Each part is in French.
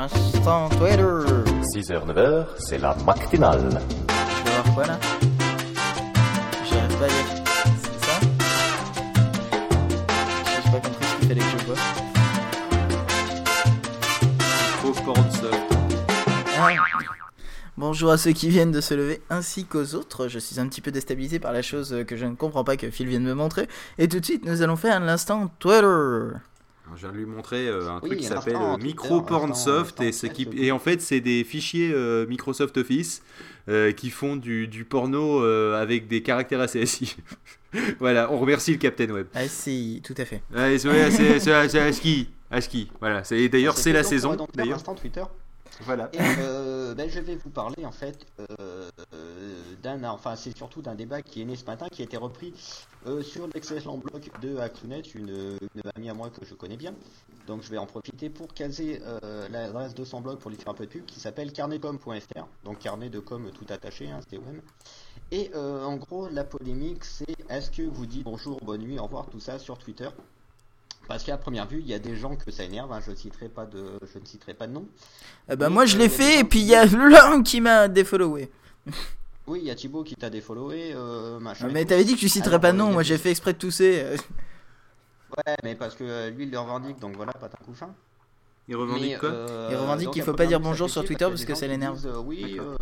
Instant Twitter. 6h, 9h, c'est la matinale. Je vais voir quoi là? J'arrive pas à lire. C'est ça J'ai pas compris ce qu'il fallait que je vois. Ah. Bonjour à ceux qui viennent de se lever ainsi qu'aux autres. Je suis un petit peu déstabilisé par la chose que je ne comprends pas que Phil vient de me montrer. Et tout de suite, nous allons faire l'instant Twitter. Je viens de lui montrer euh, un Oui, truc qui s'appelle Micro Porn Soft et, qui- en fait c'est des fichiers euh, Microsoft Office euh, qui font du, du porno avec des caractères ACSI. voilà, on remercie le Captain Web. Ah si, tout à fait. Ouais, c'est ASCII. Voilà. D'ailleurs c'est la saison. D'ailleurs, Twitter. Voilà. Et euh, ben, je vais vous parler en fait euh, d'un, enfin c'est surtout d'un débat qui est né ce matin, qui a été repris euh, sur l'excellent blog de Actunet, une, amie à moi que je connais bien. Donc je vais en profiter pour caser euh, l'adresse de son blog pour lui faire un peu de pub, qui s'appelle carnetcom.fr. Donc carnet de com tout attaché, hein, c'était même. Et en gros la polémique c'est est-ce que vous dites bonjour, bonne nuit, au revoir, tout ça sur Twitter? Parce qu'à première vue, il y a des gens que ça énerve. hein, je, citerai pas de, je ne citerai pas de nom. Ah bah Oui, moi je euh, l'ai fait et puis il y a l'un qui m'a défollowé. Oui, il y a Thibaut qui t'a défollowé, euh, machin. et Mais t'avais dit que tu citerais Alors, pas de euh, nom, moi j'ai fait exprès de tousser. Ouais, mais parce que euh, lui, il le revendique, donc voilà, pas un couffin. Il revendique Mais, quoi? euh, Il revendique qu'il faut pas dire bonjour sur Twitter parce que ça l'énerve. euh, oui, euh,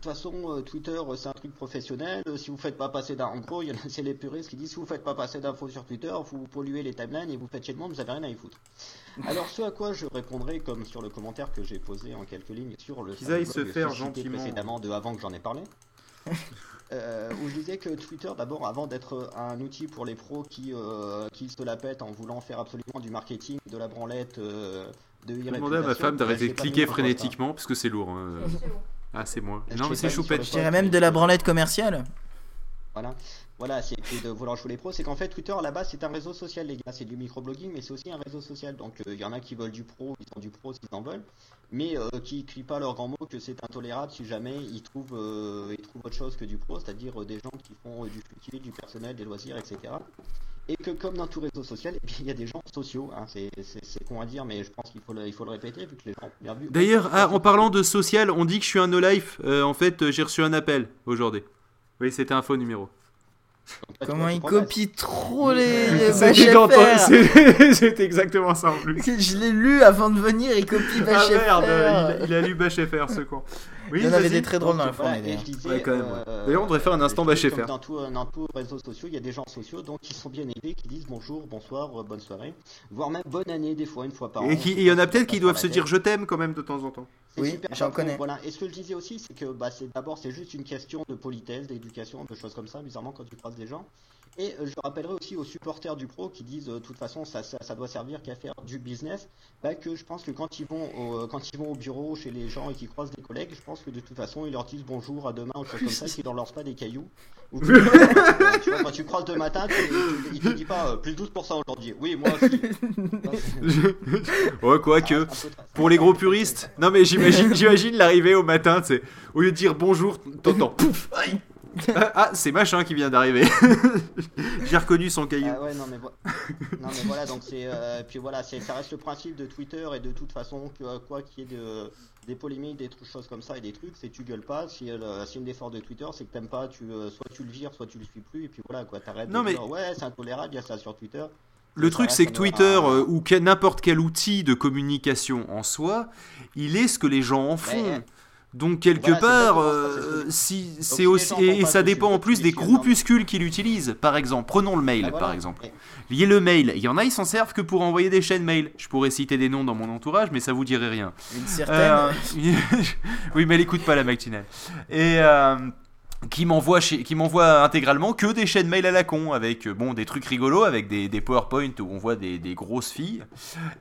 toute façon, euh, Twitter, euh, c'est un truc professionnel. euh, si vous faites pas passer d'un. En gros, il y en a, c'est les puristes qui disent si vous faites pas passer d'infos sur Twitter, vous polluez les timelines et vous faites chier le monde, vous avez rien à y foutre. Alors, ce à quoi je répondrai, comme sur le commentaire que j'ai posé en quelques lignes sur le. Qu'ils aillent se que faire gentiment. précédemment de avant que j'en ai parlé. Euh, où je disais que Twitter, d'abord, avant d'être un outil pour les pros qui, euh, qui se la pètent en voulant faire absolument du marketing, de la branlette, euh, de Je demandais à ma femme d'arrêter de cliquer frénétiquement parce que c'est lourd. hein. Ah, c'est moi. Non, mais c'est choupette. Je dirais même de la branlette commerciale. Voilà, voilà, c'est de vouloir jouer les pros, c'est qu'en fait Twitter base c'est un réseau social les gars, c'est du microblogging mais c'est aussi un réseau social. Donc il y en a qui veulent du pro, ils ont du pro s'ils en veulent, mais euh, qui crient pas leur grand mot que c'est intolérable si jamais ils trouvent euh, ils trouvent autre chose que du pro, c'est-à-dire euh, des gens qui font euh, du futil, du personnel, des loisirs, etc. Et que comme dans tout réseau social, eh bien, il y a des gens sociaux, hein, c'est c'est- c'est con à dire mais je pense qu'il faut le, il faut le répéter vu que les gens ont bien vu. D'ailleurs, ah, en parlant de social, on dit que je suis un no-life. Euh, en fait, j'ai reçu un appel aujourd'hui. Oui, c'était un faux numéro. Comment il copie trop les C'est exactement ça en plus. Je l'ai lu avant de venir, il copie Ah Bâche merde, il, il a lu Bâche FR ce con. Oui, Il y en avait des très drôles dans la disais, Ouais, quand même, euh, D'ailleurs, on devrait faire un instant comme FR. Dans tout, dans tout réseau social, il y a des gens sociaux donc qui sont bien élevés, qui disent bonjour, bonsoir, euh, bonne soirée, voire même bonne année des fois, une fois par an. Et il y en a peut-être qui doivent se dire je t'aime quand même de temps en temps. Oui, super j'en connais. Voilà. Et ce que je disais aussi, c'est que bah, c'est d'abord c'est juste une question de politesse, d'éducation, de choses comme ça, bizarrement quand tu croises des gens. Et euh, je rappellerai aussi aux supporters du pro qui disent euh, de toute façon ça, ça, ça doit servir qu'à faire du business, bah, que je pense que quand ils vont au, euh, quand ils vont au bureau chez les gens et qu'ils croisent des collègues, je pense que de toute façon ils leur disent bonjour à demain ou choses comme ça, qu'ils leur lancent pas des cailloux. Ou que, euh, tu vois, quand tu croises le matin, tu, tu- il te dit pas euh, plus 12% aujourd'hui. Oui, moi aussi. Ouais, quoi que. Pour les gros puristes, non mais j'imagine, j'imagine l'arrivée au matin, c'est au lieu de dire bonjour, t'entends pouf. aïe. Ah, ah, c'est machin qui vient d'arriver. J'ai reconnu son caillou. Ah ouais, non mais, vo- non, mais voilà, donc c'est. euh, puis voilà, ça reste le principe de Twitter et de toute façon, que, euh, quoi qu'il y ait de, des polémiques, des choses comme ça et des trucs, c'est tu gueules pas. Si, euh, si une des forces de Twitter, c'est que t'aimes pas, tu, euh, soit tu le vires, soit tu le suis plus, et puis voilà quoi, t'arrêtes Non, de mais- dire ouais, c'est intolérable, il y a ça sur Twitter. Le truc, c'est que Twitter un- ou n'importe quel outil de communication en soi, il est ce que les gens en font. Ouais. Donc quelque Voilà, part, euh, c'est si les aussi et, ça dépend en plus des groupuscules qu'il utilise. Par exemple, prenons le mail Ah, voilà. par exemple. Et- Il y a le mail. Il y en a, ils s'en servent que pour envoyer des chaînes mail. Je pourrais citer des noms dans mon entourage, mais ça vous dirait rien. Une certaine. Euh, oui, mais elle écoute pas la matinale. Et euh, qui m'envoie qui m'envoie intégralement que des chaînes mail à la con avec euh, bon des trucs rigolos avec des, des PowerPoint où on voit des, des grosses filles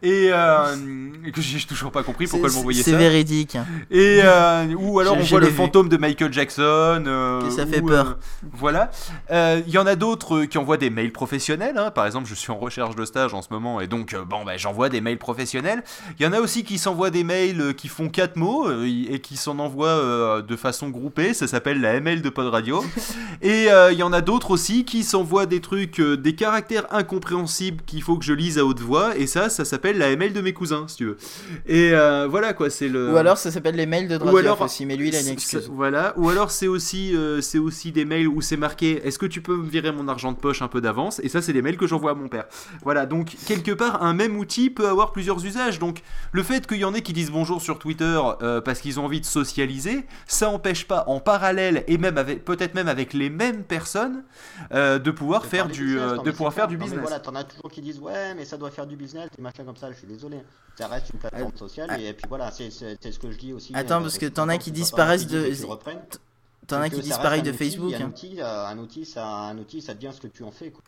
et euh, que j'ai toujours pas compris pourquoi elle C'est- m'envoyait C'est ça véridique. et euh, ou alors Je- on je voit le vu. fantôme de Michael Jackson euh, Et ça fait peur. voilà il y en a d'autres qui envoient des mails professionnels hein. par exemple je suis en recherche de stage en ce moment et donc bon bah, j'envoie des mails professionnels il y en a aussi qui s'envoient des mails qui font quatre mots et qui s'en envoient de façon groupée ça s'appelle la ML de de Pod Radio. Et euh, il y en a d'autres aussi qui s'envoient des trucs, euh, des caractères incompréhensibles qu'il faut que je lise à haute voix. Et ça, ça s'appelle la ML de mes cousins, si tu veux. Et euh, voilà quoi, c'est le. Ou alors ça s'appelle les mails de alors- aussi, mais lui il a une excuse. Voilà. Ou alors c'est aussi, c'est aussi des mails où c'est marqué Est-ce que tu peux me virer mon argent de poche un peu d'avance? Et ça, c'est des mails que j'envoie à mon père. Voilà. Donc quelque part, un même outil peut avoir plusieurs usages. Donc le fait qu'il y en ait qui disent bonjour sur Twitter parce qu'ils ont envie de socialiser, ça empêche pas en parallèle et même avec peut-être même avec les mêmes personnes euh, de pouvoir faire du, business, euh, non, de pouvoir faire clair. du Non, business. voilà, t'en as toujours qui disent ouais, mais ça doit faire du business, des machins comme ça. Je suis désolé. Ça reste une plateforme sociale et, puis voilà, c'est ce que je dis aussi. Attends, euh, parce que t'en as qui disparaissent de-. T'en C'est as qui un de outil, Facebook. Un hein. outil, euh, un outil, ça, un outil, ça devient ce que tu en fais. Quoi.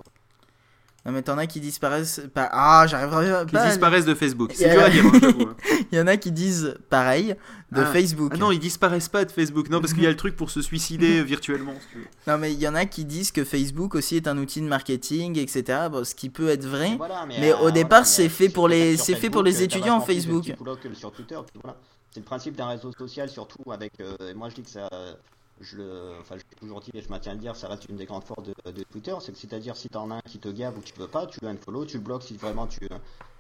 Non mais t'en as qui disparaissent pas. Ah, j'arriverai Qui pas. à- disparaissent de Facebook. Il y C'est dur à dire, hein, hein. Il y en a qui disent pareil de Ah. Facebook. Ah non, ils disparaissent pas de Facebook. Non, parce qu'il y a le truc pour se suicider virtuellement. si tu veux. Non, mais il y en a qui disent que Facebook aussi est un outil de marketing, etc. Bon, ce qui peut être vrai. Voilà, mais, mais euh, au départ, c'est fait pour les- c'est fait pour les étudiants, de Facebook. sur Twitter. voilà. C'est le principe d'un réseau social, surtout avec. euh, moi, je dis que ça. Je le, enfin, je l'ai toujours dit et je maintiens à le dire, ça reste une des grandes forces de, de Twitter, c'est que c'est-à-dire si t'en as un qui te gave ou tu veux pas, tu le unfollow, tu le bloques si vraiment tu,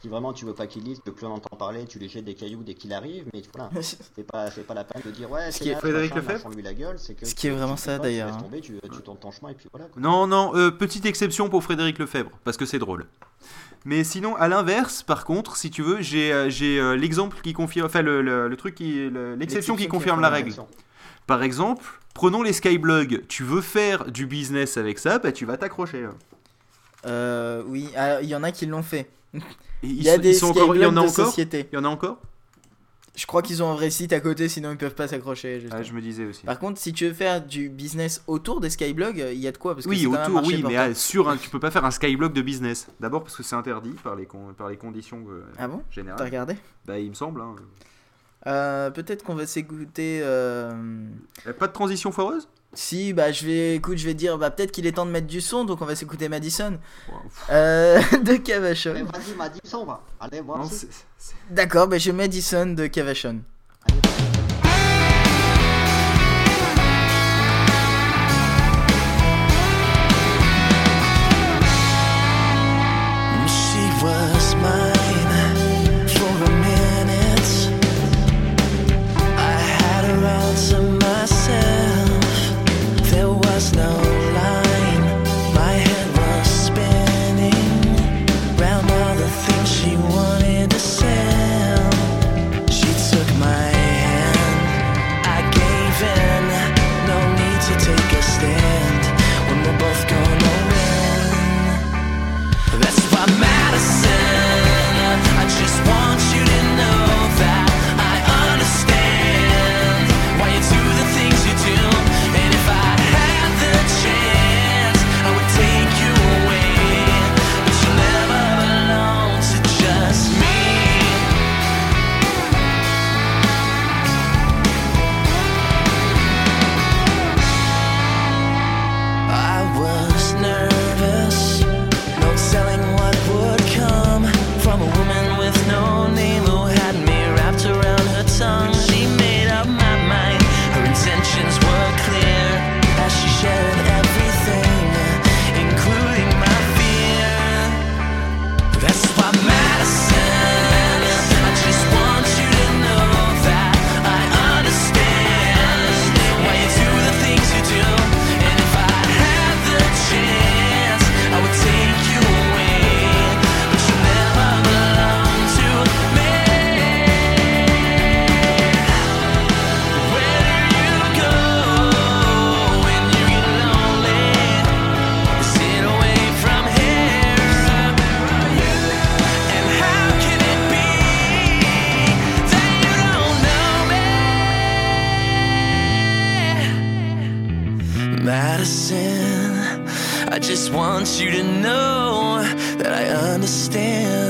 si vraiment tu veux pas qu'il lise, tu veux plus en entendre parler, tu lui jettes des cailloux dès qu'il arrive, mais voilà, c'est pas, c'est pas la peine de dire ouais, c'est qui est- Frédéric machin, Lefebvre lâchons-lui la gueule, c'est que Ce qui est vraiment ça, tu d'ailleurs, hein. tomber, tu, tu tournes ton chemin et puis voilà. quoi. Non, non, euh, petite exception pour Frédéric Lefebvre, parce que c'est drôle. Mais sinon, à l'inverse, par contre, si tu veux, j'ai euh, j'ai, euh, l'exemple qui confirme, enfin le, le- le truc qui, le- l'exception qui confirme la règle. Par exemple, prenons les skyblogs. Tu veux faire du business avec ça, bah tu vas t'accrocher. hein. Euh, oui, ah, il y en a qui l'ont fait. Il y a des encore, il y en a encore. Il y en a encore. Je crois qu'ils ont un vrai site à côté, sinon ils peuvent pas s'accrocher. Ah, je me disais aussi. Par contre, si tu veux faire du business autour des skyblogs, euh, il y a de quoi parce que Oui, autour, oui, mais ah, sur un, tu peux pas faire un skyblog de business. D'abord parce que c'est interdit par les, con- par les conditions euh, Ah bon? T'as générales. regardé? Bah, il me semble. hein. Euh, Peut-être qu'on va s'écouter. euh, Pas de transition foireuse? Si, bah je vais, écoute, je vais dire, bah peut-être qu'il est temps de mettre du son, donc on va s'écouter Madison Wow, euh, de Cavachon. vas-y, m'a dit ça, on va. Allez, voir. D'accord, bah je mets Madison de Cavachon. You to know that I understand.